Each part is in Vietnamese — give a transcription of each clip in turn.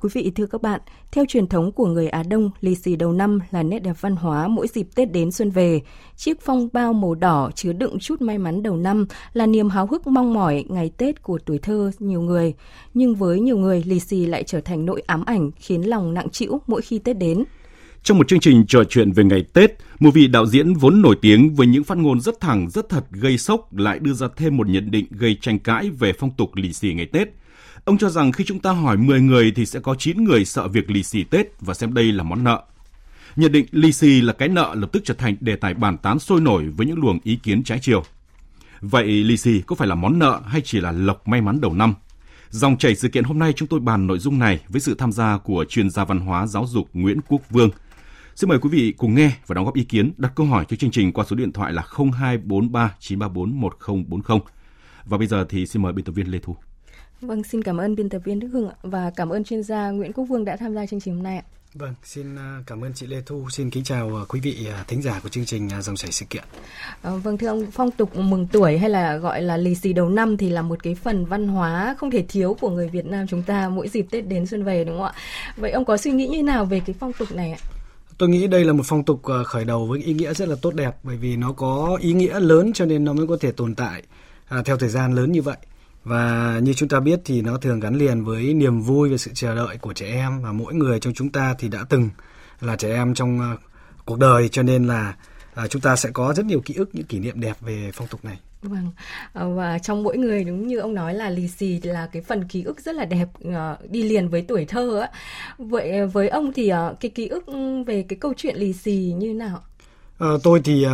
Quý vị, thưa các bạn, theo truyền thống của người Á Đông, lì xì đầu năm là nét đẹp văn hóa mỗi dịp Tết đến xuân về. Chiếc phong bao màu đỏ chứa đựng chút may mắn đầu năm là niềm háo hức mong mỏi ngày Tết của tuổi thơ nhiều người. Nhưng với nhiều người, lì xì lại trở thành nỗi ám ảnh khiến lòng nặng trĩu mỗi khi Tết đến. Trong một chương trình trò chuyện về ngày Tết, một vị đạo diễn vốn nổi tiếng với những phát ngôn rất thẳng, rất thật, gây sốc lại đưa ra thêm một nhận định gây tranh cãi về phong tục lì xì ngày Tết. Ông cho rằng khi chúng ta hỏi 10 người thì sẽ có 9 người sợ việc lì xì Tết và xem đây là món nợ. Nhận định lì xì là cái nợ lập tức trở thành đề tài bàn tán sôi nổi với những luồng ý kiến trái chiều. Vậy lì xì có phải là món nợ hay chỉ là lộc may mắn đầu năm? Dòng chảy sự kiện hôm nay chúng tôi bàn nội dung này với sự tham gia của chuyên gia văn hóa giáo dục Nguyễn Quốc Vương. Xin mời quý vị cùng nghe và đóng góp ý kiến, đặt câu hỏi cho chương trình qua số điện thoại là 0243 934 1040. Và bây giờ thì xin mời biên tập viên Lê Thu. Vâng, xin cảm ơn biên tập viên Đức Hưng và cảm ơn chuyên gia Nguyễn Quốc Vương đã tham gia chương trình hôm nay ạ. Vâng, xin à, cảm ơn chị Lê Thu, xin kính chào à, quý vị à, thính giả của chương trình Dòng chảy sự kiện. À, vâng thưa ông, phong tục mừng tuổi hay là gọi là lì xì đầu năm thì là một cái phần văn hóa không thể thiếu của người Việt Nam chúng ta mỗi dịp Tết đến xuân về đúng không ạ? Vậy ông có suy nghĩ như nào về cái phong tục này ạ? Tôi nghĩ đây là một phong tục khởi đầu với ý nghĩa rất là tốt đẹp bởi vì nó có ý nghĩa lớn cho nên nó mới có thể tồn tại à, theo thời gian lớn như vậy và như chúng ta biết thì nó thường gắn liền với niềm vui và sự chờ đợi của trẻ em và mỗi người trong chúng ta thì đã từng là trẻ em trong uh, cuộc đời cho nên là uh, chúng ta sẽ có rất nhiều ký ức những kỷ niệm đẹp về phong tục này. Vâng, ờ, và trong mỗi người đúng như ông nói là lì xì là cái phần ký ức rất là đẹp đi liền với tuổi thơ á. Vậy với ông thì cái ký ức về cái câu chuyện lì xì như nào? Uh, tôi thì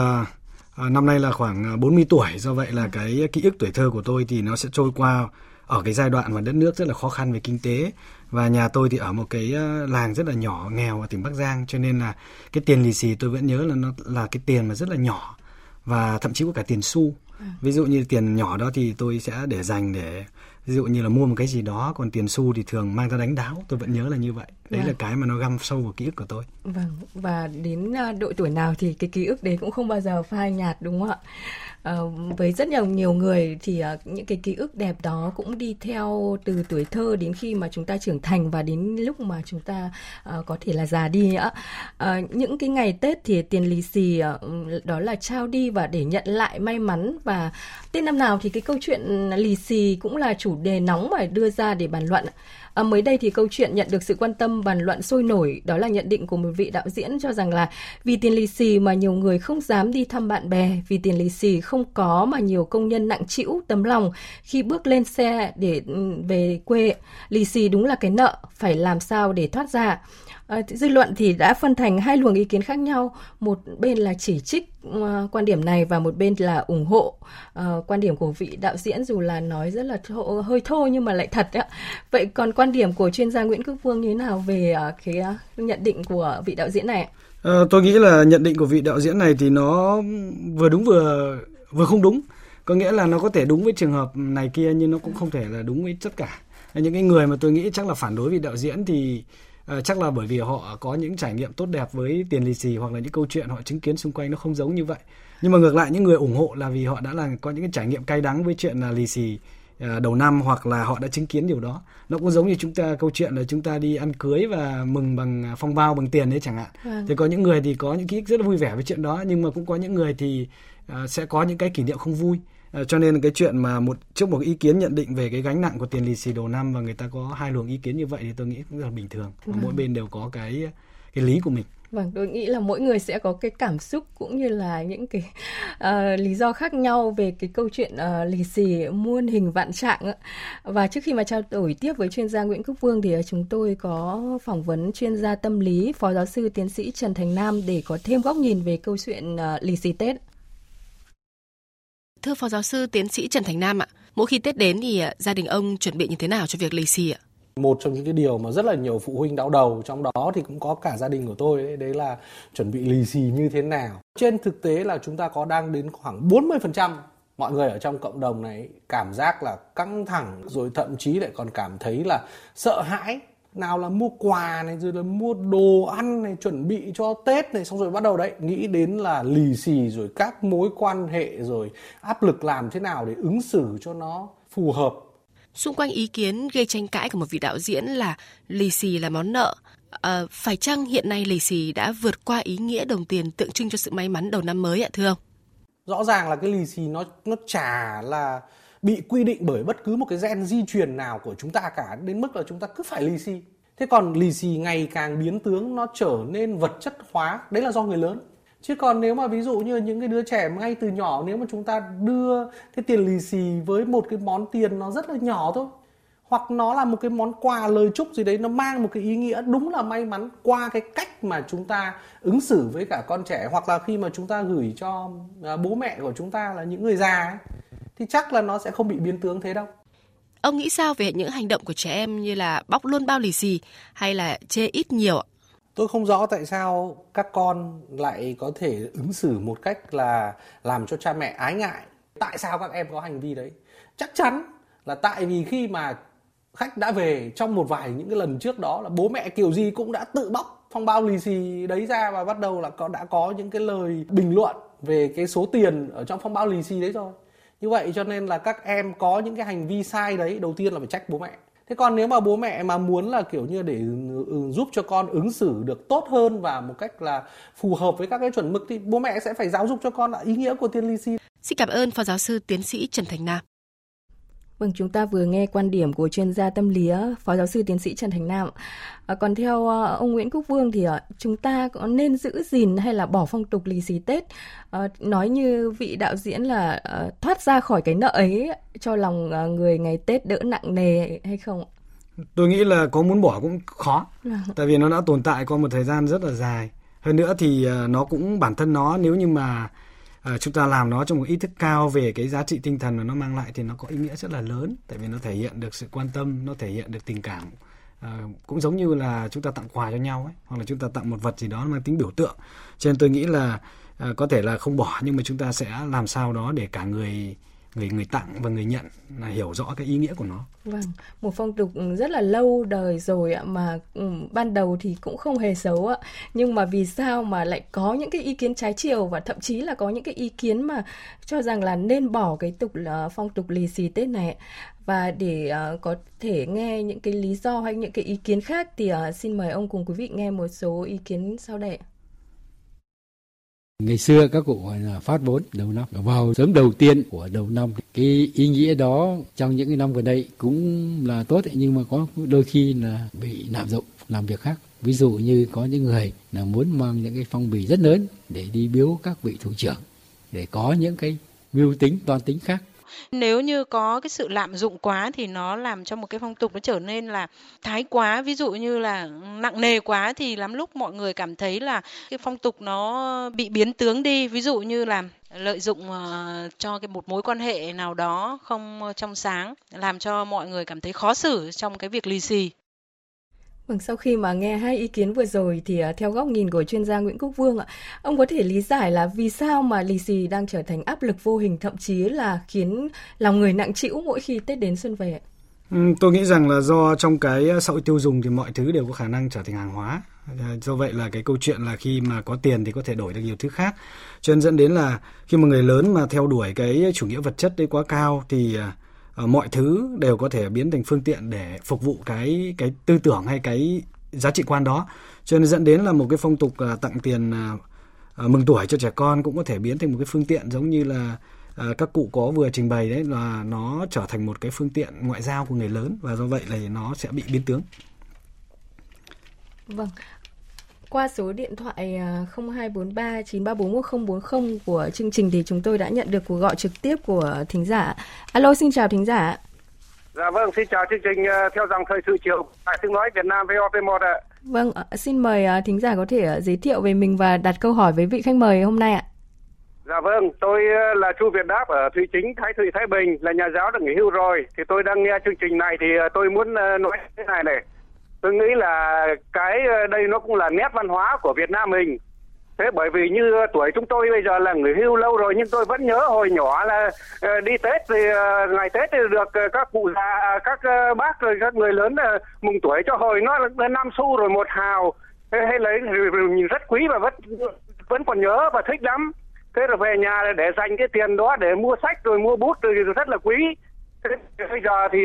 À, năm nay là khoảng 40 à, tuổi, do vậy là cái ký ức tuổi thơ của tôi thì nó sẽ trôi qua ở cái giai đoạn mà đất nước rất là khó khăn về kinh tế và nhà tôi thì ở một cái à, làng rất là nhỏ nghèo ở tỉnh Bắc Giang cho nên là cái tiền lì xì tôi vẫn nhớ là nó là cái tiền mà rất là nhỏ và thậm chí có cả tiền xu. À. Ví dụ như tiền nhỏ đó thì tôi sẽ để dành để ví dụ như là mua một cái gì đó còn tiền xu thì thường mang ra đánh đáo. Tôi vẫn nhớ là như vậy. Đấy vâng. là cái mà nó găm sâu vào ký ức của tôi. Vâng và đến à, độ tuổi nào thì cái ký ức đấy cũng không bao giờ phai nhạt đúng không ạ Ờ, với rất nhiều nhiều người thì uh, những cái ký ức đẹp đó cũng đi theo từ tuổi thơ đến khi mà chúng ta trưởng thành và đến lúc mà chúng ta uh, có thể là già đi nữa uh, những cái ngày tết thì tiền lì xì uh, đó là trao đi và để nhận lại may mắn. Và tết năm nào thì cái câu chuyện lì xì cũng là chủ đề nóng mà đưa ra để bàn luận À, mới đây thì câu chuyện nhận được sự quan tâm bàn luận sôi nổi đó là nhận định của một vị đạo diễn cho rằng là vì tiền lì xì mà nhiều người không dám đi thăm bạn bè, vì tiền lì xì không có mà nhiều công nhân nặng chịu tấm lòng khi bước lên xe để ừ, về quê. Lì xì đúng là cái nợ, phải làm sao để thoát ra. À, dư luận thì đã phân thành hai luồng ý kiến khác nhau. Một bên là chỉ trích uh, quan điểm này và một bên là ủng hộ uh, quan điểm của vị đạo diễn dù là nói rất là thô, hơi thô nhưng mà lại thật ạ. Vậy còn quan điểm của chuyên gia Nguyễn Quốc Vương như thế nào về uh, cái uh, nhận định của vị đạo diễn này tôi nghĩ là nhận định của vị đạo diễn này thì nó vừa đúng vừa vừa không đúng. Có nghĩa là nó có thể đúng với trường hợp này kia nhưng nó cũng không thể là đúng với tất cả. Những cái người mà tôi nghĩ chắc là phản đối vị đạo diễn thì À, chắc là bởi vì họ có những trải nghiệm tốt đẹp với tiền lì xì hoặc là những câu chuyện họ chứng kiến xung quanh nó không giống như vậy. Nhưng mà ngược lại những người ủng hộ là vì họ đã là có những cái trải nghiệm cay đắng với chuyện là lì xì à, đầu năm hoặc là họ đã chứng kiến điều đó. Nó cũng giống như chúng ta câu chuyện là chúng ta đi ăn cưới và mừng bằng phong bao bằng tiền đấy chẳng hạn. Ừ. thì có những người thì có những ký ức rất là vui vẻ với chuyện đó nhưng mà cũng có những người thì uh, sẽ có những cái kỷ niệm không vui. Ờ, cho nên cái chuyện mà một trước một ý kiến nhận định về cái gánh nặng của tiền lì xì đầu năm và người ta có hai luồng ý kiến như vậy thì tôi nghĩ cũng là bình thường và mỗi bên đều có cái cái lý của mình Vâng, tôi nghĩ là mỗi người sẽ có cái cảm xúc cũng như là những cái uh, lý do khác nhau về cái câu chuyện uh, lì xì muôn hình vạn trạng. Và trước khi mà trao đổi tiếp với chuyên gia Nguyễn Quốc Vương thì uh, chúng tôi có phỏng vấn chuyên gia tâm lý Phó giáo sư tiến sĩ Trần Thành Nam để có thêm góc nhìn về câu chuyện uh, lì xì Tết. Thưa Phó Giáo sư Tiến sĩ Trần Thành Nam ạ, mỗi khi Tết đến thì à, gia đình ông chuẩn bị như thế nào cho việc lì xì ạ? Một trong những cái điều mà rất là nhiều phụ huynh đau đầu trong đó thì cũng có cả gia đình của tôi đấy, đấy là chuẩn bị lì xì như thế nào. Trên thực tế là chúng ta có đang đến khoảng 40% mọi người ở trong cộng đồng này cảm giác là căng thẳng rồi thậm chí lại còn cảm thấy là sợ hãi nào là mua quà này rồi là mua đồ ăn này chuẩn bị cho tết này xong rồi bắt đầu đấy nghĩ đến là lì xì rồi các mối quan hệ rồi áp lực làm thế nào để ứng xử cho nó phù hợp. Xung quanh ý kiến gây tranh cãi của một vị đạo diễn là lì xì là món nợ. À, phải chăng hiện nay lì xì đã vượt qua ý nghĩa đồng tiền tượng trưng cho sự may mắn đầu năm mới ạ thưa ông? Rõ ràng là cái lì xì nó nó chả là bị quy định bởi bất cứ một cái gen di truyền nào của chúng ta cả đến mức là chúng ta cứ phải lì xì. Thế còn lì xì ngày càng biến tướng nó trở nên vật chất hóa đấy là do người lớn. Chứ còn nếu mà ví dụ như những cái đứa trẻ ngay từ nhỏ nếu mà chúng ta đưa cái tiền lì xì với một cái món tiền nó rất là nhỏ thôi hoặc nó là một cái món quà lời chúc gì đấy nó mang một cái ý nghĩa đúng là may mắn qua cái cách mà chúng ta ứng xử với cả con trẻ hoặc là khi mà chúng ta gửi cho à, bố mẹ của chúng ta là những người già ấy, thì chắc là nó sẽ không bị biến tướng thế đâu Ông nghĩ sao về những hành động của trẻ em như là bóc luôn bao lì xì hay là chê ít nhiều ạ? Tôi không rõ tại sao các con lại có thể ứng xử một cách là làm cho cha mẹ ái ngại. Tại sao các em có hành vi đấy? Chắc chắn là tại vì khi mà khách đã về trong một vài những cái lần trước đó là bố mẹ kiểu gì cũng đã tự bóc phong bao lì xì đấy ra và bắt đầu là có đã có những cái lời bình luận về cái số tiền ở trong phong bao lì xì đấy rồi như vậy cho nên là các em có những cái hành vi sai đấy, đầu tiên là phải trách bố mẹ thế còn nếu mà bố mẹ mà muốn là kiểu như để ừ, giúp cho con ứng xử được tốt hơn và một cách là phù hợp với các cái chuẩn mực thì bố mẹ sẽ phải giáo dục cho con là ý nghĩa của tiền lì xì Xin cảm ơn Phó Giáo sư Tiến sĩ Trần Thành Nam. Vâng, chúng ta vừa nghe quan điểm của chuyên gia tâm lý Phó giáo sư tiến sĩ Trần Thành Nam. À, còn theo à, ông Nguyễn Quốc Vương thì chúng ta có nên giữ gìn hay là bỏ phong tục lì xì Tết? À, nói như vị đạo diễn là à, thoát ra khỏi cái nợ ấy cho lòng à, người ngày Tết đỡ nặng nề hay không? Tôi nghĩ là có muốn bỏ cũng khó. Vâng. Tại vì nó đã tồn tại qua một thời gian rất là dài. Hơn nữa thì nó cũng bản thân nó nếu như mà Ờ, chúng ta làm nó trong một ý thức cao về cái giá trị tinh thần mà nó mang lại thì nó có ý nghĩa rất là lớn tại vì nó thể hiện được sự quan tâm nó thể hiện được tình cảm. À, cũng giống như là chúng ta tặng quà cho nhau ấy hoặc là chúng ta tặng một vật gì đó mang tính biểu tượng. Cho nên tôi nghĩ là à, có thể là không bỏ nhưng mà chúng ta sẽ làm sao đó để cả người người người tặng và người nhận là hiểu rõ cái ý nghĩa của nó Vâng, một phong tục rất là lâu đời rồi ạ mà um, ban đầu thì cũng không hề xấu ạ. Nhưng mà vì sao mà lại có những cái ý kiến trái chiều và thậm chí là có những cái ý kiến mà cho rằng là nên bỏ cái tục là phong tục lì xì Tết này và để uh, có thể nghe những cái lý do hay những cái ý kiến khác thì uh, xin mời ông cùng quý vị nghe một số ý kiến sau đây. ạ. Ngày xưa các cụ gọi là phát vốn đầu năm. Vào sớm đầu tiên của đầu năm, cái ý nghĩa đó trong những cái năm gần đây cũng là tốt nhưng mà có đôi khi là bị lạm dụng, làm việc khác. Ví dụ như có những người là muốn mang những cái phong bì rất lớn để đi biếu các vị thủ trưởng, để có những cái mưu tính toan tính khác nếu như có cái sự lạm dụng quá thì nó làm cho một cái phong tục nó trở nên là thái quá. Ví dụ như là nặng nề quá thì lắm lúc mọi người cảm thấy là cái phong tục nó bị biến tướng đi. Ví dụ như là lợi dụng uh, cho cái một mối quan hệ nào đó không ờ, trong sáng làm cho mọi người cảm thấy khó xử trong cái việc lì xì. Vâng, sau khi mà nghe hai ý kiến vừa rồi thì à, theo góc nhìn của chuyên gia Nguyễn Quốc Vương ạ, ông có thể lý giải là vì sao mà lì xì đang trở thành áp lực vô hình thậm chí là khiến lòng người nặng trĩu mỗi khi Tết đến xuân về ạ? Ừ, tôi nghĩ rằng là do trong cái à, xã hội tiêu dùng thì mọi thứ đều có khả năng trở thành hàng hóa à, do vậy là cái câu chuyện là khi mà có tiền thì có thể đổi được nhiều thứ khác cho nên dẫn đến là khi mà người lớn mà theo đuổi cái chủ nghĩa vật chất đấy quá cao thì Ờ, mọi thứ đều có thể biến thành phương tiện để phục vụ cái cái tư tưởng hay cái giá trị quan đó cho nên dẫn đến là một cái phong tục là tặng tiền ờ, mừng tuổi cho trẻ con cũng có thể biến thành một cái phương tiện giống như là các cụ có vừa trình bày đấy, là nó trở thành một cái phương tiện ngoại giao của người lớn và do vậy là nó sẽ bị biến tướng Vâng. Qua số điện thoại à, 0243 934 1040 của chương trình thì chúng tôi đã nhận được cuộc gọi trực tiếp của thính giả. Alo, xin chào thính giả. Dạ vâng, xin chào chương trình uh, theo dòng thời sự chiều tại tiếng nói Việt Nam VOP1 ạ. Vâng, ạ, xin mời à, thính giả có thể à, giới thiệu về mình và đặt câu hỏi với vị khách mời hôm nay ạ. Dạ vâng, tôi là Chu Việt Đáp ở Thủy Chính, Thái Thụy, Thái Bình, là nhà giáo đã nghỉ hưu rồi. Thì tôi đang nghe chương trình này thì tôi muốn nói thế này này. Tôi nghĩ là cái ờ, đây nó cũng là nét văn hóa của Việt Nam mình. thế bởi vì như ờ, tuổi chúng tôi bây giờ là người hưu lâu rồi nhưng tôi vẫn nhớ hồi nhỏ là ờ, đi tết thì ngày tết thì được các cụ già à, các bác rồi các người lớn mừng tuổi cho hồi nó năm xu rồi một hào. Hay lấy nhìn rất quý và vẫn vẫn còn nhớ và thích lắm. Thế rồi về nhà để dành cái tiền đó để mua sách rồi mua bút rồi rất là quý. Thế bây giờ thì,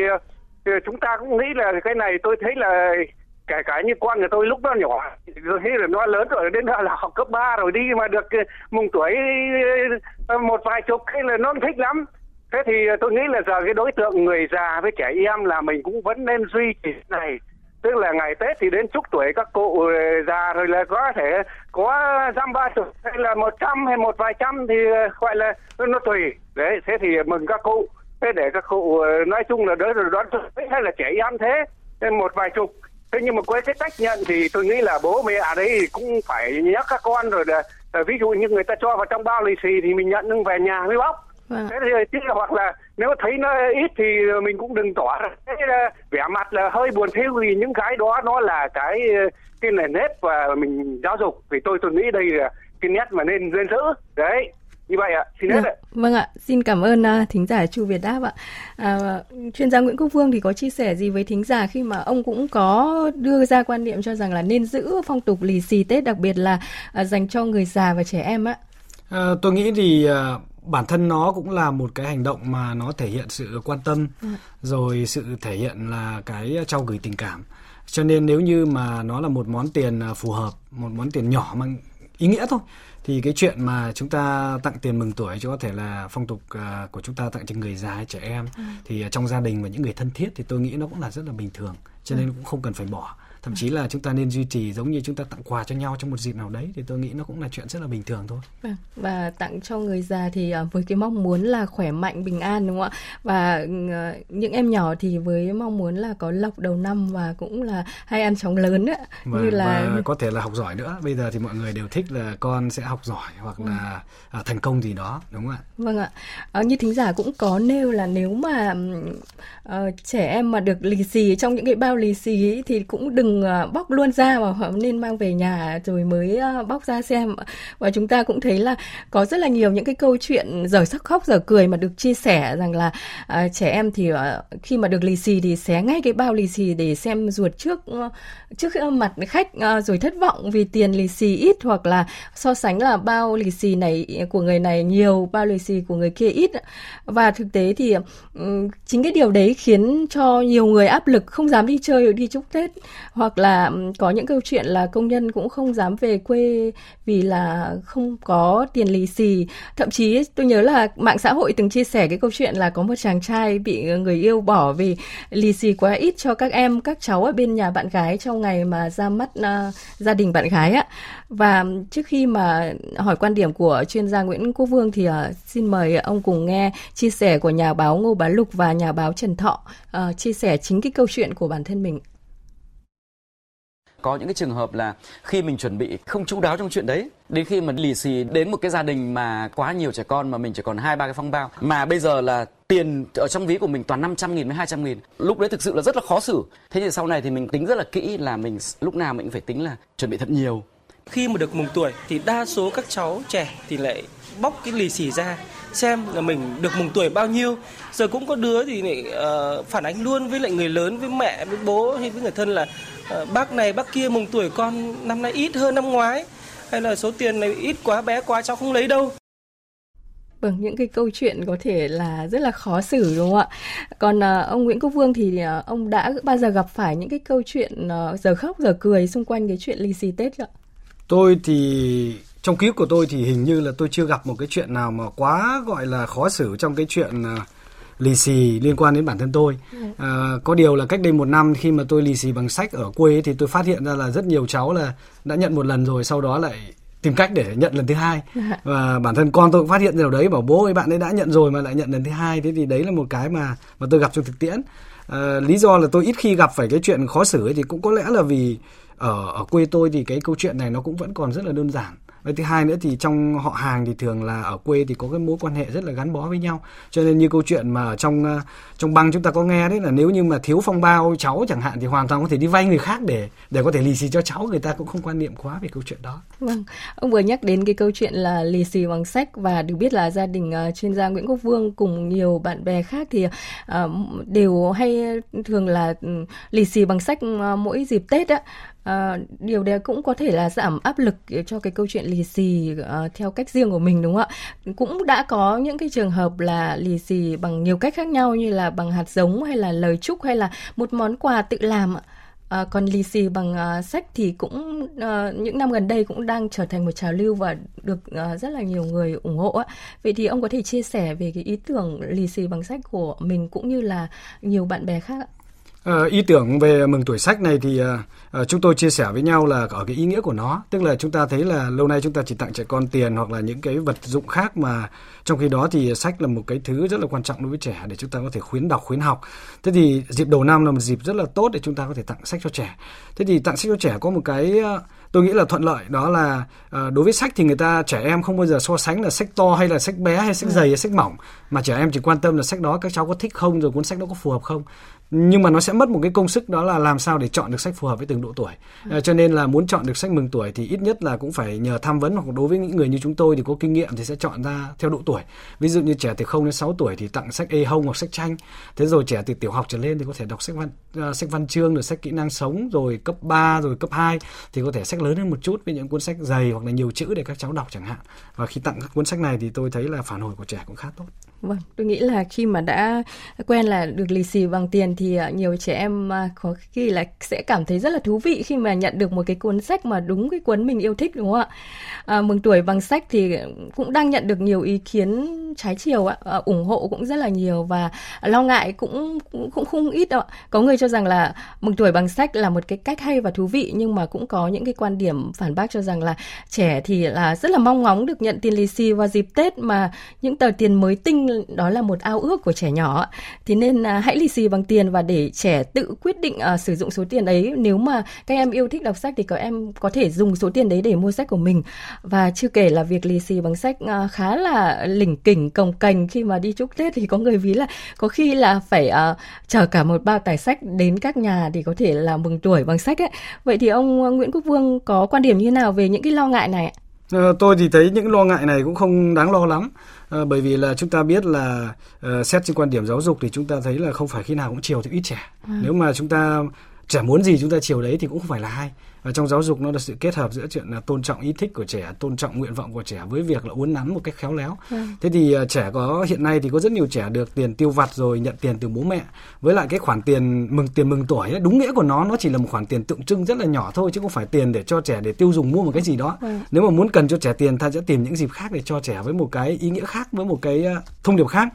thì chúng ta cũng nghĩ là cái này tôi thấy là kể cả như con của tôi lúc nó nhỏ rồi thấy là nó lớn rồi, đến là học cấp 3 rồi đi mà được ờ, mùng tuổi ờ, một vài chục hay là nó thích lắm. Thế thì tôi nghĩ là giờ cái đối tượng người già với trẻ em là mình cũng vẫn nên duy trì này. Tức là ngày tết thì đến chúc tuổi các cụ ờ, già rồi là có thể có dăm ba chục hay là một trăm hay một vài trăm thì gọi là nó tùy. Đấy, thế thì mừng các cụ thế để các cụ nói chung là đỡ rồi đón hay là trẻ em thế thêm một vài chục. Thế nhưng mà với cái cách nhận thì tôi nghĩ là bố mẹ ở đấy cũng phải nhắc các con rồi là, là ví dụ như người ta cho vào trong bao lì xì thì mình nhận nhưng về nhà mới bóc. Vâng. Thế thì chứ hoặc là nếu thấy nó ít thì mình cũng đừng tỏ cái vẻ mặt là hơi buồn thiêu vì những cái đó nó là cái cái nền nếp và mình giáo dục. Thì tôi tôi nghĩ đây là cái nét mà nên nên giữ. Đấy như vậy ạ xin hết vâng, vâng ạ xin cảm ơn uh, thính giả chu việt đáp ạ. À, chuyên gia nguyễn quốc vương thì có chia sẻ gì với thính giả khi mà ông cũng có đưa ra quan niệm cho rằng là nên giữ phong tục lì xì tết đặc biệt là uh, dành cho người già và trẻ em ạ? À, tôi nghĩ thì uh, bản thân nó cũng là một cái hành động mà nó thể hiện sự quan tâm ừ. rồi sự thể hiện là cái trao gửi tình cảm. Cho nên nếu như mà nó là một món tiền phù hợp một món tiền nhỏ mang ý nghĩa thôi thì cái chuyện mà chúng ta tặng tiền mừng tuổi cho có thể là phong tục uh, của chúng ta tặng cho người già trẻ em ừ. thì uh, trong gia đình và những người thân thiết thì tôi nghĩ nó cũng là rất là bình thường cho nên ừ. cũng không cần phải bỏ thậm chí là chúng ta nên duy trì giống như chúng ta tặng quà cho nhau trong một dịp nào đấy thì tôi nghĩ nó cũng là chuyện rất là bình thường thôi. Vâng, và tặng cho người già thì à, với cái mong muốn là khỏe mạnh bình an đúng không ạ? Và ừ, những em nhỏ thì với mong muốn là có lộc đầu năm và cũng là hay ăn chóng lớn và, như là và có thể là học giỏi nữa. Bây giờ thì mọi người đều thích là con sẽ học giỏi hoặc ừ. là à, thành công gì đó đúng không ạ? Vâng ạ. À, như thính giả cũng có nêu là nếu mà uh, trẻ em mà được lì xì trong những cái bao lì xì ấy, thì cũng đừng đừng ờ, bóc luôn ra mà họ nên mang về nhà rồi mới ờ, bóc ra xem. Và chúng ta cũng thấy là có rất là nhiều những cái câu chuyện giờ sắc khóc giờ cười mà được chia sẻ rằng là uh, trẻ em thì uh, khi mà được lì xì thì xé ngay cái bao lì xì để xem ruột trước uh, trước mặt khách uh, rồi thất vọng vì tiền lì xì ít hoặc là so sánh là bao lì xì này của người này nhiều bao lì xì của người kia ít. Và thực tế thì chính cái điều đấy khiến cho nhiều người áp lực không dám đi chơi đi chúc tết hoặc là ừ, có những câu chuyện là công nhân cũng không dám về quê vì là không có tiền lì xì. Thậm chí tôi nhớ là mạng xã hội từng chia sẻ cái câu chuyện là có một chàng trai bị người yêu bỏ vì lì xì quá ít cho các em các cháu ở bên nhà bạn gái trong ngày mà ra mắt uh, gia đình bạn gái á. Và trước khi mà hỏi quan điểm của chuyên gia Nguyễn Quốc Vương thì uh, xin mời ông cùng nghe chia sẻ của nhà báo Ngô Bá Lục và nhà báo Trần Thọ uh, chia sẻ chính cái câu chuyện của bản thân mình có những cái trường hợp là khi mình chuẩn bị không chú đáo trong chuyện đấy đến khi mà lì xì đến một cái gia đình mà quá nhiều trẻ con mà mình chỉ còn hai ba cái phong bao. Mà bây giờ là tiền ở trong ví của mình toàn 500 nghìn với 200 nghìn. Lúc đấy thực sự là rất là khó xử. Thế thì sau này thì mình tính rất là kỹ là mình lúc nào mình cũng phải tính là chuẩn bị thật nhiều. Khi mà được mùng tuổi thì đa số các cháu trẻ thì lại bóc cái lì xì ra xem là mình được mùng tuổi bao nhiêu. Giờ cũng có đứa thì lại uh, phản ánh luôn với lại người lớn với mẹ với bố hay với người thân là bác này bác kia mùng tuổi con năm nay ít hơn năm ngoái hay là số tiền này ít quá bé quá cháu không lấy đâu Vâng, những cái câu chuyện có thể là rất là khó xử đúng không ạ? Còn uh, ông Nguyễn Quốc Vương thì uh, ông đã bao giờ gặp phải những cái câu chuyện giờ khóc giờ cười xung quanh cái chuyện lì xì Tết chưa? Tôi thì trong ký ức của tôi thì hình như là tôi chưa gặp một cái chuyện nào mà quá gọi là khó xử trong cái chuyện uh, lì xì liên quan đến bản thân tôi. À, có điều là cách đây một năm khi mà tôi lì xì bằng sách ở quê ấy, thì tôi phát hiện ra là rất nhiều cháu là đã nhận một lần rồi sau đó lại tìm cách để nhận lần thứ hai. Và bản thân con tôi cũng phát hiện ra điều đấy bảo bố ơi bạn ấy đã nhận rồi mà lại nhận lần thứ hai. Thế thì đấy là một cái mà mà tôi gặp trong thực tiễn. À, lý do là tôi ít khi gặp phải cái chuyện khó xử ấy thì cũng có lẽ là vì ở ở quê tôi thì cái câu chuyện này nó cũng vẫn còn rất là đơn giản và thứ hai nữa thì trong họ hàng thì thường là ở quê thì có cái mối quan hệ rất là gắn bó với nhau. Cho nên như câu chuyện mà ở trong ờ, trong băng chúng ta có nghe đấy là nếu như mà thiếu phong bao cháu chẳng hạn thì hoàn toàn có thể đi vay người khác để để có thể lì xì cho cháu người ta cũng không quan niệm quá về câu chuyện đó. Vâng, ông vừa nhắc đến cái câu chuyện là lì xì bằng sách và được biết là gia đình uh, chuyên gia Nguyễn Quốc Vương cùng nhiều bạn bè khác thì uh, đều hay thường là ừ, lì xì bằng sách uh, mỗi dịp Tết á. À, điều đấy cũng có thể là giảm áp lực ờ, cho cái câu chuyện lì xì uh, theo cách riêng của mình đúng không ạ? Cũng đã có những cái trường hợp là lì xì bằng nhiều cách khác nhau như là bằng hạt giống hay là lời chúc hay là một món quà tự làm ạ. À, còn lì xì bằng uh, sách thì cũng uh, những năm gần đây cũng đang trở thành một trào lưu và được uh, rất là nhiều người ủng hộ. Á. Vậy thì ông có thể chia sẻ về cái ý tưởng lì xì bằng sách của mình cũng như là nhiều bạn bè khác ạ? À, ý tưởng về mừng tuổi sách này thì à, chúng tôi chia sẻ với nhau là ở cái ý nghĩa của nó. Tức là chúng ta thấy là lâu nay chúng ta chỉ tặng trẻ con tiền hoặc là những cái vật dụng khác mà trong khi đó thì sách là một cái thứ rất là quan trọng đối với trẻ để chúng ta có thể khuyến đọc khuyến học. Thế thì dịp đầu năm là một dịp rất là tốt để chúng ta có thể tặng sách cho trẻ. Thế thì tặng sách cho trẻ có một cái tôi nghĩ là thuận lợi đó là đối với sách thì người ta trẻ em không bao giờ so sánh là sách to hay là sách bé hay sách dày hay sách mỏng mà trẻ em chỉ quan tâm là sách đó các cháu có thích không rồi cuốn sách đó có phù hợp không nhưng mà nó sẽ mất một cái công sức đó là làm sao để chọn được sách phù hợp với từng độ tuổi. À, cho nên là muốn chọn được sách mừng tuổi thì ít nhất là cũng phải nhờ tham vấn hoặc đối với những người như chúng tôi thì có kinh nghiệm thì sẽ chọn ra theo độ tuổi. Ví dụ như trẻ từ 0 đến 6 tuổi thì tặng sách A hông hoặc sách tranh thế rồi trẻ từ tiểu học trở lên thì có thể đọc sách văn uh, sách văn chương rồi sách kỹ năng sống rồi cấp 3 rồi cấp 2 thì có thể sách lớn hơn một chút với những cuốn sách dày hoặc là nhiều chữ để các cháu đọc chẳng hạn. Và khi tặng các cuốn sách này thì tôi thấy là phản hồi của trẻ cũng khá tốt. Vâng, tôi nghĩ là khi mà đã quen là được lì xì bằng tiền thì à, nhiều trẻ em à, có khi là sẽ cảm thấy rất là thú vị khi mà nhận được một cái cuốn sách mà đúng cái cuốn mình yêu thích đúng không ạ? À, mừng tuổi bằng sách thì cũng đang nhận được nhiều ý kiến trái chiều ạ, à, ủng hộ cũng rất là nhiều và lo ngại cũng cũng, cũng không ít đâu. Có người cho rằng là mừng tuổi bằng sách là một cái cách hay và thú vị nhưng mà cũng có những cái quan điểm phản bác cho rằng là trẻ thì là rất là mong ngóng được nhận tiền lì xì vào dịp Tết mà những tờ tiền mới tinh đó là một ao ước của trẻ nhỏ thì nên à, hãy lì xì bằng tiền và để trẻ tự quyết định à, sử dụng số tiền ấy. Nếu mà các em yêu thích đọc sách thì các em có thể dùng số tiền đấy để mua sách của mình. Và chưa kể là việc lì xì bằng sách à, khá là lỉnh kỉnh cồng cành khi mà đi chúc tết thì có người ví là có khi là phải uh, chở cả một bao tải sách đến các nhà để có thể là mừng tuổi bằng sách ấy vậy thì ông Nguyễn Quốc Vương có quan điểm như thế nào về những cái lo ngại này ạ? Ờ, tôi thì thấy những lo ngại này cũng không đáng lo lắm bởi vì là chúng ta biết là xét trên quan điểm giáo dục thì chúng ta thấy là không phải khi nào cũng chiều thì ít trẻ à. nếu mà chúng ta trẻ muốn gì chúng ta chiều đấy thì cũng không phải là hay và trong giáo dục nó là sự kết hợp giữa chuyện là tôn trọng ý thích của trẻ tôn trọng nguyện vọng của trẻ với việc là uốn nắn một cách khéo léo ừ. thế thì uh, trẻ có hiện nay thì có rất nhiều trẻ được tiền tiêu vặt rồi nhận tiền từ bố mẹ với lại cái khoản tiền mừng tiền mừng tuổi ấy, đúng nghĩa của nó nó chỉ là một khoản tiền tượng trưng rất là nhỏ thôi chứ không phải tiền để cho trẻ để tiêu dùng mua một cái gì đó ừ. nếu mà muốn cần cho trẻ tiền ta sẽ tìm những dịp khác để cho trẻ với một cái ý nghĩa khác với một cái uh, thông điệp khác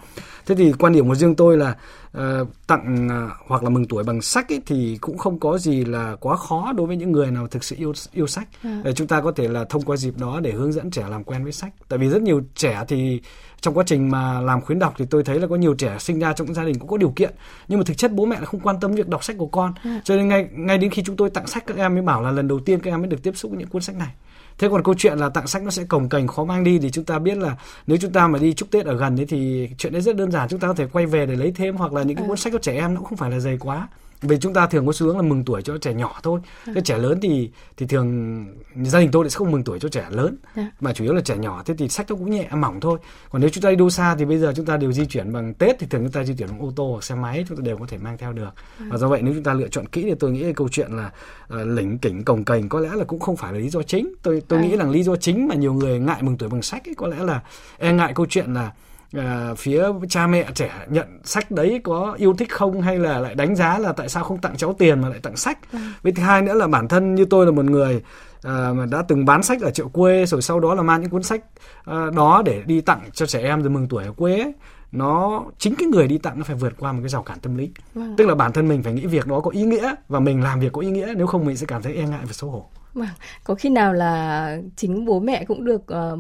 thế thì quan điểm của riêng tôi là uh, tặng uh, hoặc là mừng tuổi bằng sách ấy, thì cũng không có gì là quá khó đối với những người nào thực sự yêu yêu sách. À. chúng ta có thể là thông qua dịp đó để hướng dẫn trẻ làm quen với sách. Tại vì rất nhiều trẻ thì trong quá trình mà làm khuyến đọc thì tôi thấy là có nhiều trẻ sinh ra trong gia đình cũng có điều kiện. Nhưng mà thực chất bố mẹ là không quan tâm việc đọc sách của con. À. cho nên ngay ngay đến khi chúng tôi tặng sách các em mới bảo là lần đầu tiên các em mới được tiếp xúc với những cuốn sách này. Thế còn câu chuyện là tặng sách nó sẽ cồng cành khó mang đi thì chúng ta biết là nếu chúng ta mà đi chúc tết ở gần ấy thì chuyện đấy rất đơn giản. Chúng ta có thể quay về để lấy thêm hoặc là những cái cuốn sách của trẻ em nó cũng không phải là dày quá vì chúng ta thường có xu hướng là mừng tuổi cho trẻ nhỏ thôi à. cái trẻ lớn thì thì thường gia đình tôi sẽ không mừng tuổi cho trẻ lớn à. mà chủ yếu là trẻ nhỏ thế thì sách nó cũng nhẹ mỏng thôi còn nếu chúng ta đi đâu xa thì bây giờ chúng ta đều di chuyển bằng tết thì thường chúng ta di chuyển bằng ô tô hoặc xe máy chúng ta đều có thể mang theo được à. và do vậy nếu chúng ta lựa chọn kỹ thì tôi nghĩ cái câu chuyện là uh, lỉnh kỉnh cồng cành có lẽ là cũng không phải là lý do chính tôi tôi à. nghĩ là lý do chính mà nhiều người ngại mừng tuổi bằng sách ấy có lẽ là e ngại câu chuyện là à, phía cha mẹ trẻ nhận sách đấy có yêu thích không hay là lại đánh giá là tại sao không tặng cháu tiền mà lại tặng sách ừ. với thứ hai nữa là bản thân như tôi là một người à, mà đã từng bán sách ở chợ quê rồi sau đó là mang những cuốn sách à, đó để đi tặng cho trẻ em rồi mừng tuổi ở quê ấy nó chính cái người đi tặng nó phải vượt qua một cái rào cản tâm lý vâng. tức là bản thân mình phải nghĩ việc đó có ý nghĩa và mình làm việc có ý nghĩa nếu không mình sẽ cảm thấy e ngại và xấu hổ Vâng, có khi nào là chính bố mẹ cũng được uh,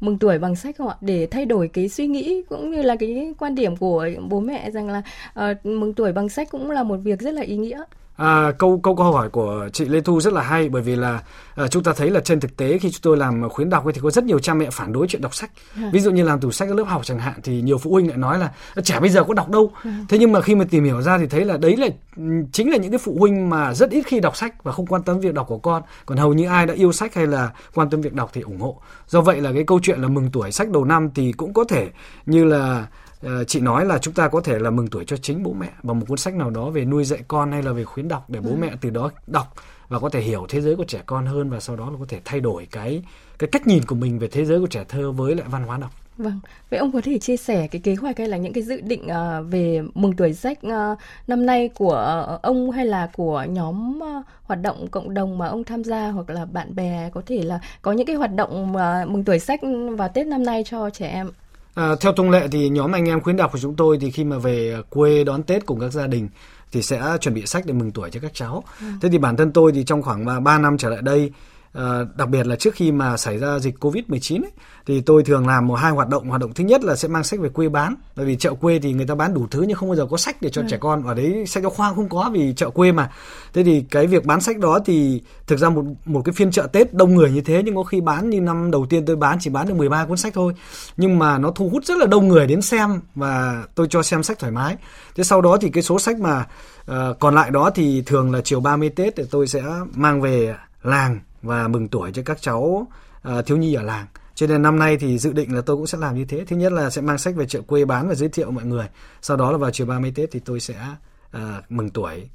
mừng tuổi bằng sách không ạ? Để thay đổi cái suy nghĩ cũng như là cái quan điểm của bố mẹ rằng là uh, mừng tuổi bằng sách cũng là một việc rất là ý nghĩa. À, câu câu câu hỏi của chị Lê Thu rất là hay bởi vì là à, chúng ta thấy là trên thực tế khi chúng tôi làm khuyến đọc thì có rất nhiều cha mẹ phản đối chuyện đọc sách. À. Ví dụ như làm tủ sách ở lớp học chẳng hạn thì nhiều phụ huynh lại nói là trẻ bây giờ có đọc đâu. À. Thế nhưng mà khi mà tìm hiểu ra thì thấy là đấy là chính là những cái phụ huynh mà rất ít khi đọc sách và không quan tâm việc đọc của con. Còn hầu như ai đã yêu sách hay là quan tâm việc đọc thì ủng hộ. Do vậy là cái câu chuyện là mừng tuổi sách đầu năm thì cũng có thể như là chị nói là chúng ta có thể là mừng tuổi cho chính bố mẹ bằng một cuốn sách nào đó về nuôi dạy con hay là về khuyến đọc để bố ừ. mẹ từ đó đọc và có thể hiểu thế giới của trẻ con hơn và sau đó là có thể thay đổi cái cái cách nhìn của mình về thế giới của trẻ thơ với lại văn hóa đọc. Vâng, vậy ông có thể chia sẻ cái kế hoạch hay là những cái dự định uh, về mừng tuổi sách uh, năm nay của uh, ông hay là của nhóm uh, hoạt động cộng đồng mà ông tham gia hoặc là bạn bè có thể là có những cái hoạt động uh, mừng tuổi sách vào Tết năm nay cho trẻ em? À, theo thông lệ thì nhóm anh em khuyến đọc của chúng tôi thì khi mà về quê đón Tết cùng các gia đình thì sẽ chuẩn bị sách để mừng tuổi cho các cháu. Ừ. Thế thì bản thân tôi thì trong khoảng 3 năm trở lại đây À, đặc biệt là trước khi mà xảy ra dịch Covid-19 ấy, thì tôi thường làm một hai hoạt động. Hoạt động thứ nhất là sẽ mang sách về quê bán. Bởi vì chợ quê thì người ta bán đủ thứ nhưng không bao giờ có sách để cho ừ. trẻ con. Ở đấy sách giáo khoa không có vì chợ quê mà. Thế thì cái việc bán sách đó thì thực ra một một cái phiên chợ Tết đông người như thế nhưng có khi bán như năm đầu tiên tôi bán chỉ bán được 13 cuốn sách thôi. Nhưng mà nó thu hút rất là đông người đến xem và tôi cho xem sách thoải mái. Thế sau đó thì cái số sách mà uh, còn lại đó thì thường là chiều 30 Tết thì tôi sẽ mang về làng và mừng tuổi cho các cháu uh, thiếu nhi ở làng. Cho nên năm nay thì dự định là tôi cũng sẽ làm như thế. Thứ nhất là sẽ mang sách về chợ quê bán và giới thiệu mọi người. Sau đó là vào chiều 30 Tết thì tôi sẽ uh, mừng tuổi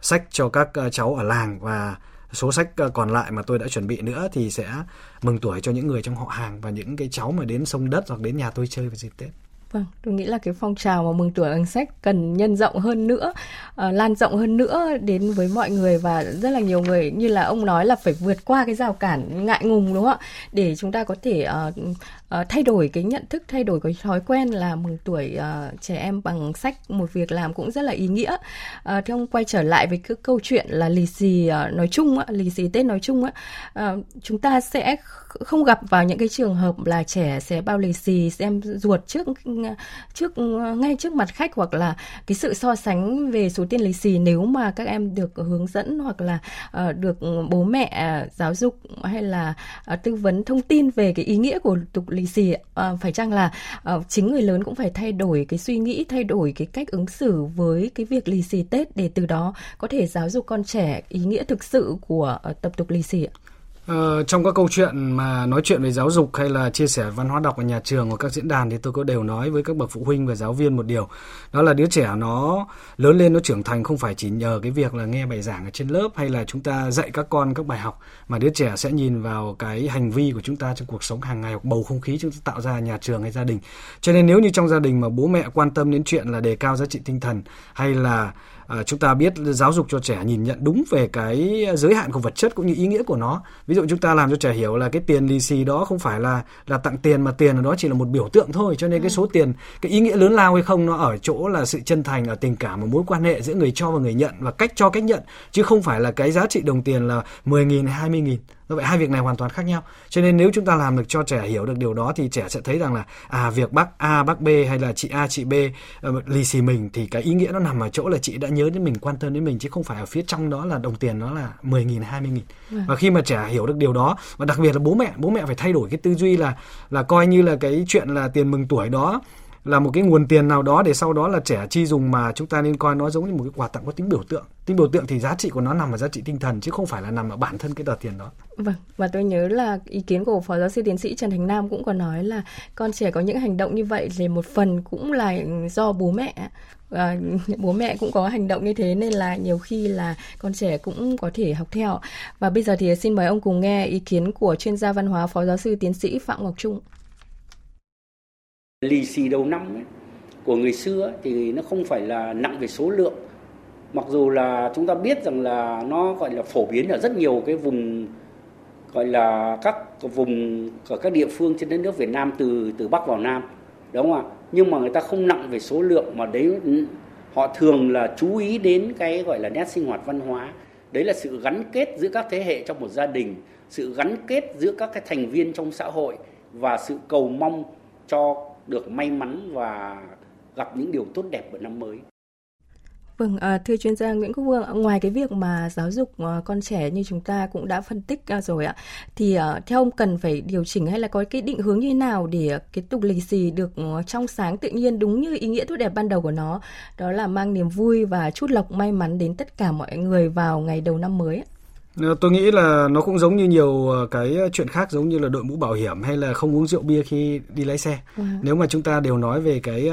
sách cho các uh, cháu ở làng. Và số sách còn lại mà tôi đã chuẩn bị nữa thì sẽ mừng tuổi cho những người trong họ hàng và những cái cháu mà đến sông đất hoặc đến nhà tôi chơi vào dịp Tết. Vâng, tôi nghĩ là cái phong trào mà mừng tuổi bằng sách cần nhân rộng hơn nữa, uh, lan rộng hơn nữa đến với mọi người và rất là nhiều người như là ông nói là phải vượt qua cái rào cản ngại ngùng đúng không ạ? Để chúng ta có thể uh, uh, thay đổi cái nhận thức, thay đổi cái thói quen là mừng tuổi uh, trẻ em bằng sách một việc làm cũng rất là ý nghĩa. Uh, thì ông quay trở lại với cái câu chuyện là lì xì uh, nói chung, á, lì xì Tết nói chung á, uh, chúng ta sẽ không gặp vào những cái trường hợp là trẻ sẽ bao lì xì xem ruột trước trước ngay trước mặt khách hoặc là cái sự so sánh về số tiền lì xì nếu mà các em được hướng dẫn hoặc là uh, được bố mẹ giáo dục hay là uh, tư vấn thông tin về cái ý nghĩa của tục lì lì xì à, phải chăng là à, chính người lớn cũng phải thay đổi cái suy nghĩ thay đổi cái cách ứng xử với cái việc lì xì Tết để từ đó có thể giáo dục con trẻ ý nghĩa thực sự của ờ, tập tục lì xì ạ? Ờ, trong các câu chuyện mà nói chuyện về giáo dục hay là chia sẻ văn hóa đọc ở nhà trường hoặc các diễn đàn thì tôi có đều nói với các bậc phụ huynh và giáo viên một điều. Đó là đứa trẻ nó lớn lên nó trưởng thành không phải chỉ nhờ cái việc là nghe bài giảng ở trên lớp hay là chúng ta dạy các con các bài học mà đứa trẻ sẽ nhìn vào cái hành vi của chúng ta trong cuộc sống hàng ngày hoặc bầu không khí chúng ta tạo ra nhà trường hay gia đình. Cho nên nếu như trong gia đình mà bố mẹ quan tâm đến chuyện là đề cao giá trị tinh thần hay là à, chúng ta biết giáo dục cho trẻ nhìn nhận đúng về cái giới hạn của vật chất cũng như ý nghĩa của nó. Ví dụ chúng ta làm cho trẻ hiểu là cái tiền lì xì đó không phải là là tặng tiền mà tiền đó chỉ là một biểu tượng thôi. Cho nên cái ừ. số tiền cái ý nghĩa lớn lao hay không nó ở chỗ là sự chân thành ở tình cảm và mối quan hệ giữa người cho và người nhận và cách cho cách nhận. Chứ không phải là cái giá trị đồng tiền là 10.000 hay 20.000 do vậy hai việc này hoàn toàn khác nhau cho nên nếu chúng ta làm được cho trẻ hiểu được điều đó thì trẻ sẽ thấy rằng là à việc bác A bác B hay là chị A chị B uh, lì xì mình thì cái ý nghĩa nó nằm ở chỗ là chị đã nhớ đến mình quan tâm đến mình chứ không phải ở phía trong đó là đồng tiền nó là 10 nghìn 20 nghìn vâng. và khi mà trẻ hiểu được điều đó và đặc biệt là bố mẹ bố mẹ phải thay đổi cái tư duy là là coi như là cái chuyện là tiền mừng tuổi đó là một cái nguồn tiền nào đó để sau đó là trẻ chi dùng mà chúng ta nên coi nó giống như một cái quà tặng có tính biểu tượng. Tính biểu tượng thì giá trị của nó nằm ở giá trị tinh thần chứ không phải là nằm ở bản thân cái tờ tiền đó. Vâng và tôi nhớ là ý kiến của phó giáo sư tiến sĩ trần thành nam cũng có nói là con trẻ có những hành động như vậy thì một phần cũng là do bố mẹ. À, bố mẹ cũng có hành động như thế nên là nhiều khi là con trẻ cũng có thể học theo. Và bây giờ thì xin mời ông cùng nghe ý kiến của chuyên gia văn hóa phó giáo sư tiến sĩ phạm ngọc trung lì xì đầu năm ấy, của người xưa ấy, thì nó không phải là nặng về số lượng. Mặc dù là chúng ta biết rằng là nó gọi là phổ biến ở rất nhiều cái vùng gọi là các vùng ở các địa phương trên đất nước Việt Nam từ từ Bắc vào Nam đúng không ạ? Nhưng mà người ta không nặng về số lượng mà đấy họ thường là chú ý đến cái gọi là nét sinh hoạt văn hóa. Đấy là sự gắn kết giữa các thế hệ trong một gia đình sự gắn kết giữa các cái thành viên trong xã hội và sự cầu mong cho được may mắn và gặp những điều tốt đẹp của năm mới. Vâng, à, thưa chuyên gia Nguyễn Quốc Vương, ngoài cái việc mà giáo dục à, con trẻ như chúng ta cũng đã phân tích à, rồi ạ, thì à, theo ông cần phải điều chỉnh hay là có cái định hướng như thế nào để cái tục lì xì được à, trong sáng tự nhiên đúng như ý nghĩa tốt đẹp ban đầu của nó, đó là mang niềm vui và chút lộc may mắn đến tất cả mọi người vào ngày đầu năm mới. ạ? Tôi nghĩ là nó cũng giống như nhiều ờ, cái chuyện khác giống như là đội mũ bảo hiểm hay là không uống rượu bia khi đi lái xe. Ừ. Nếu mà chúng ta đều nói về cái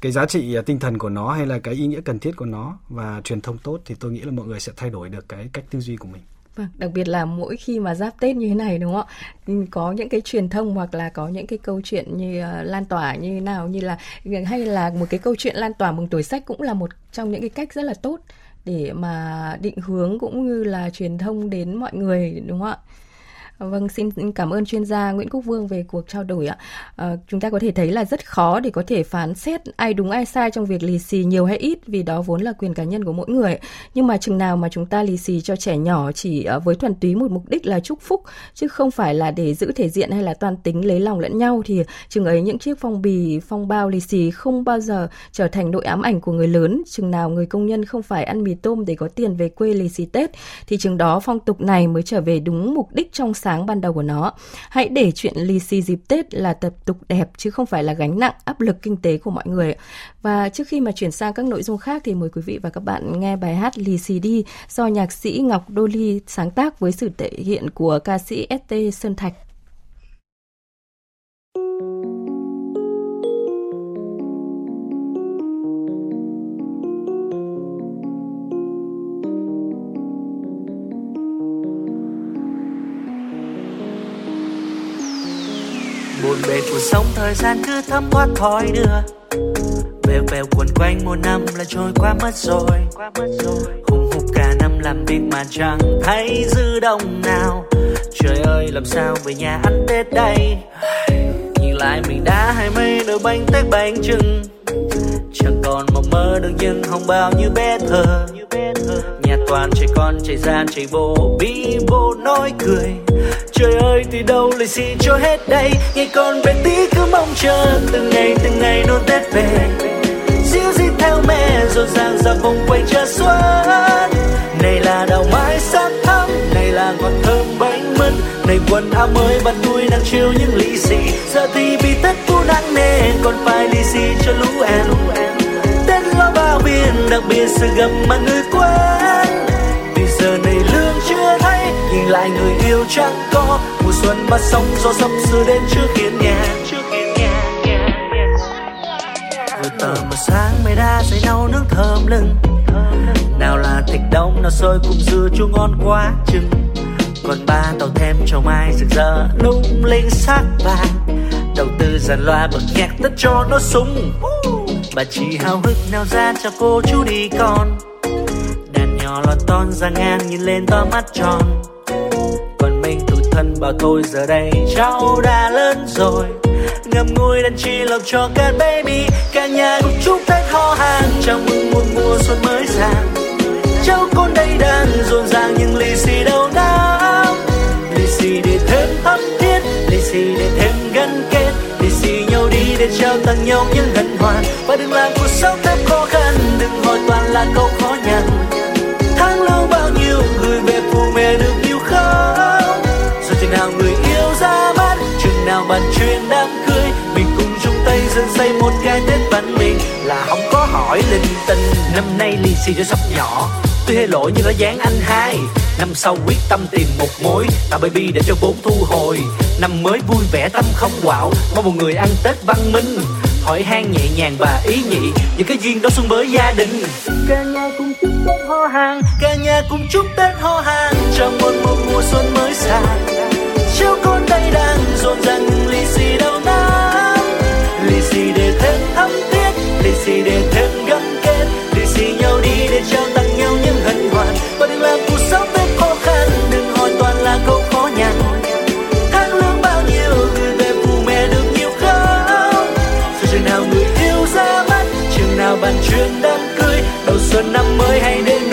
cái giá trị tinh thần của nó hay là cái ý nghĩa cần thiết của nó và truyền thông tốt thì tôi nghĩ là mọi người sẽ thay đổi được cái cách tư duy của mình. Vâng, đặc biệt là mỗi khi mà giáp Tết như thế này đúng không ạ? Ừ, có những cái truyền thông hoặc là có những cái câu chuyện như uh, lan tỏa như thế nào như là hay là một cái câu chuyện lan tỏa mừng tuổi sách cũng là một trong những cái cách rất là tốt để mà định hướng cũng như là truyền thông đến mọi người, đúng không ạ? Vâng, xin cảm ơn chuyên gia Nguyễn Quốc Vương về cuộc trao đổi ạ. À, chúng ta có thể thấy là rất khó để có thể phán xét ai đúng ai sai trong việc lì xì nhiều hay ít vì đó vốn là quyền cá nhân của mỗi người. Nhưng mà chừng nào mà chúng ta lì xì cho trẻ nhỏ chỉ ờ, với thuần túy một mục đích là chúc phúc chứ không phải là để giữ thể diện hay là toàn tính lấy lòng lẫn nhau thì chừng ấy những chiếc phong bì, phong bao lì xì không bao giờ trở thành nội ám ảnh của người lớn. Chừng nào người công nhân không phải ăn mì tôm để có tiền về quê lì xì Tết thì chừng đó phong tục này mới trở về đúng mục đích trong sáng sáng ban đầu của nó. Hãy để chuyện lì xì dịp Tết là tập tục đẹp, chứ không phải là gánh nặng áp lực kinh tế của mọi người. Và trước khi mà chuyển sang các nội dung khác thì mời quý vị và các bạn nghe bài hát Lì xì đi do nhạc sĩ Ngọc Đô Ly sáng tác với sự thể hiện của ca sĩ ST Sơn Thạch. Cuộc sống thời gian cứ thấm thoát thói đưa. Bèo bèo quần quanh một năm là trôi qua mất rồi. Hùng hục cả năm làm việc mà chẳng thấy dư đồng nào. Trời ơi, làm sao về nhà ăn tết đây? Nhìn lại mình đã hai mấy đôi bánh tét bánh trưng. Chẳng còn mộng mơ được nhưng không bao như bé thơ nhà toàn trẻ con chạy gian chạy vô bi vô nói cười, trời ơi thì đâu lời xin cho hết đây? Ngày con bé tí cứ mong chờ, từng ngày từng ngày nôn tết về. Dịu dít theo mẹ rộn ràng ra vòng quay chờ xuân. Này là đào mai sắc thắm này là ngọt thơm bánh mứt. Này quần áo mới bạn vui đang chiêu những lì xì. Giờ thì bị tết cu nặng nề còn phải lì xì cho lũ em. Tết lo bao biên đặc biệt sự gặp mà người quen vì giờ này lương chưa thấy nhìn lại người yêu chẳng có. Mùa xuân mà sóng, gió sắp sửa đến trước hiên nhà vừa tờ mà sáng, mây đã dậy nấu nước thơm lưng nào là thịt đông nào sôi cùng dưa chua ngon quá chừng. Còn ba tàu thêm cho mai rực rỡ, lung linh sắc vàng. Đầu tư dàn loa bật nhạc tất cho nó súng. bà chị hào hức nào ra cho cô chú đi con nhỏ lọt ton ra ngang nhìn lên to mắt tròn. Còn mình tủi thân bảo thôi giờ đây cháu đã lớn rồi. Ngầm ngùi đàn chi lộc cho cả baby, cả nhà cùng chúc tết ho hàng. Chào mừng một mùa xuân mới sang cháu con đây đang rộn ràng những lì xì đâu nào lì xì để thêm thắm thiết, lì xì để thêm gắn kết. Lì xì nhau đi để trao tặng nhau những gắn hoàn. và đừng làm cuộc sống thêm khó khăn, đừng hỏi toàn là câu khó nhằn mẹ được nhiều không? Rồi chừng nào người yêu ra mắt, chừng nào bàn chuyện đám cưới mình cùng chung tay dân xây một cái tết văn minh. Là không có hỏi linh tinh, năm nay lì xì cho sắp nhỏ. Tuy hay lỗi nhưng nó dán anh hai. Năm sau quyết tâm tìm một mối tạo baby để cho vốn thu hồi. Năm mới vui vẻ, tâm không quạo, mong một người ăn tết văn minh hỏi han nhẹ nhàng và ý nhị. Những cái duyên đó xuân mới gia đình. Cả nhà cùng chúc tết ho hàng. Cả nhà cùng chúc tết ho hàng. Trong một một mùa xuân mới sang cháu con đây đang rộn ràng. Nhưng lì xì đâu nắng lì xì để thêm thắm thiết lì xì để thêm gắn kết. Lì xì nhau đi để trao tặng nhau những hân hoan. Và đừng làm cuộc sống bàn chuyện đám cưới. Đầu xuân năm mới hay đến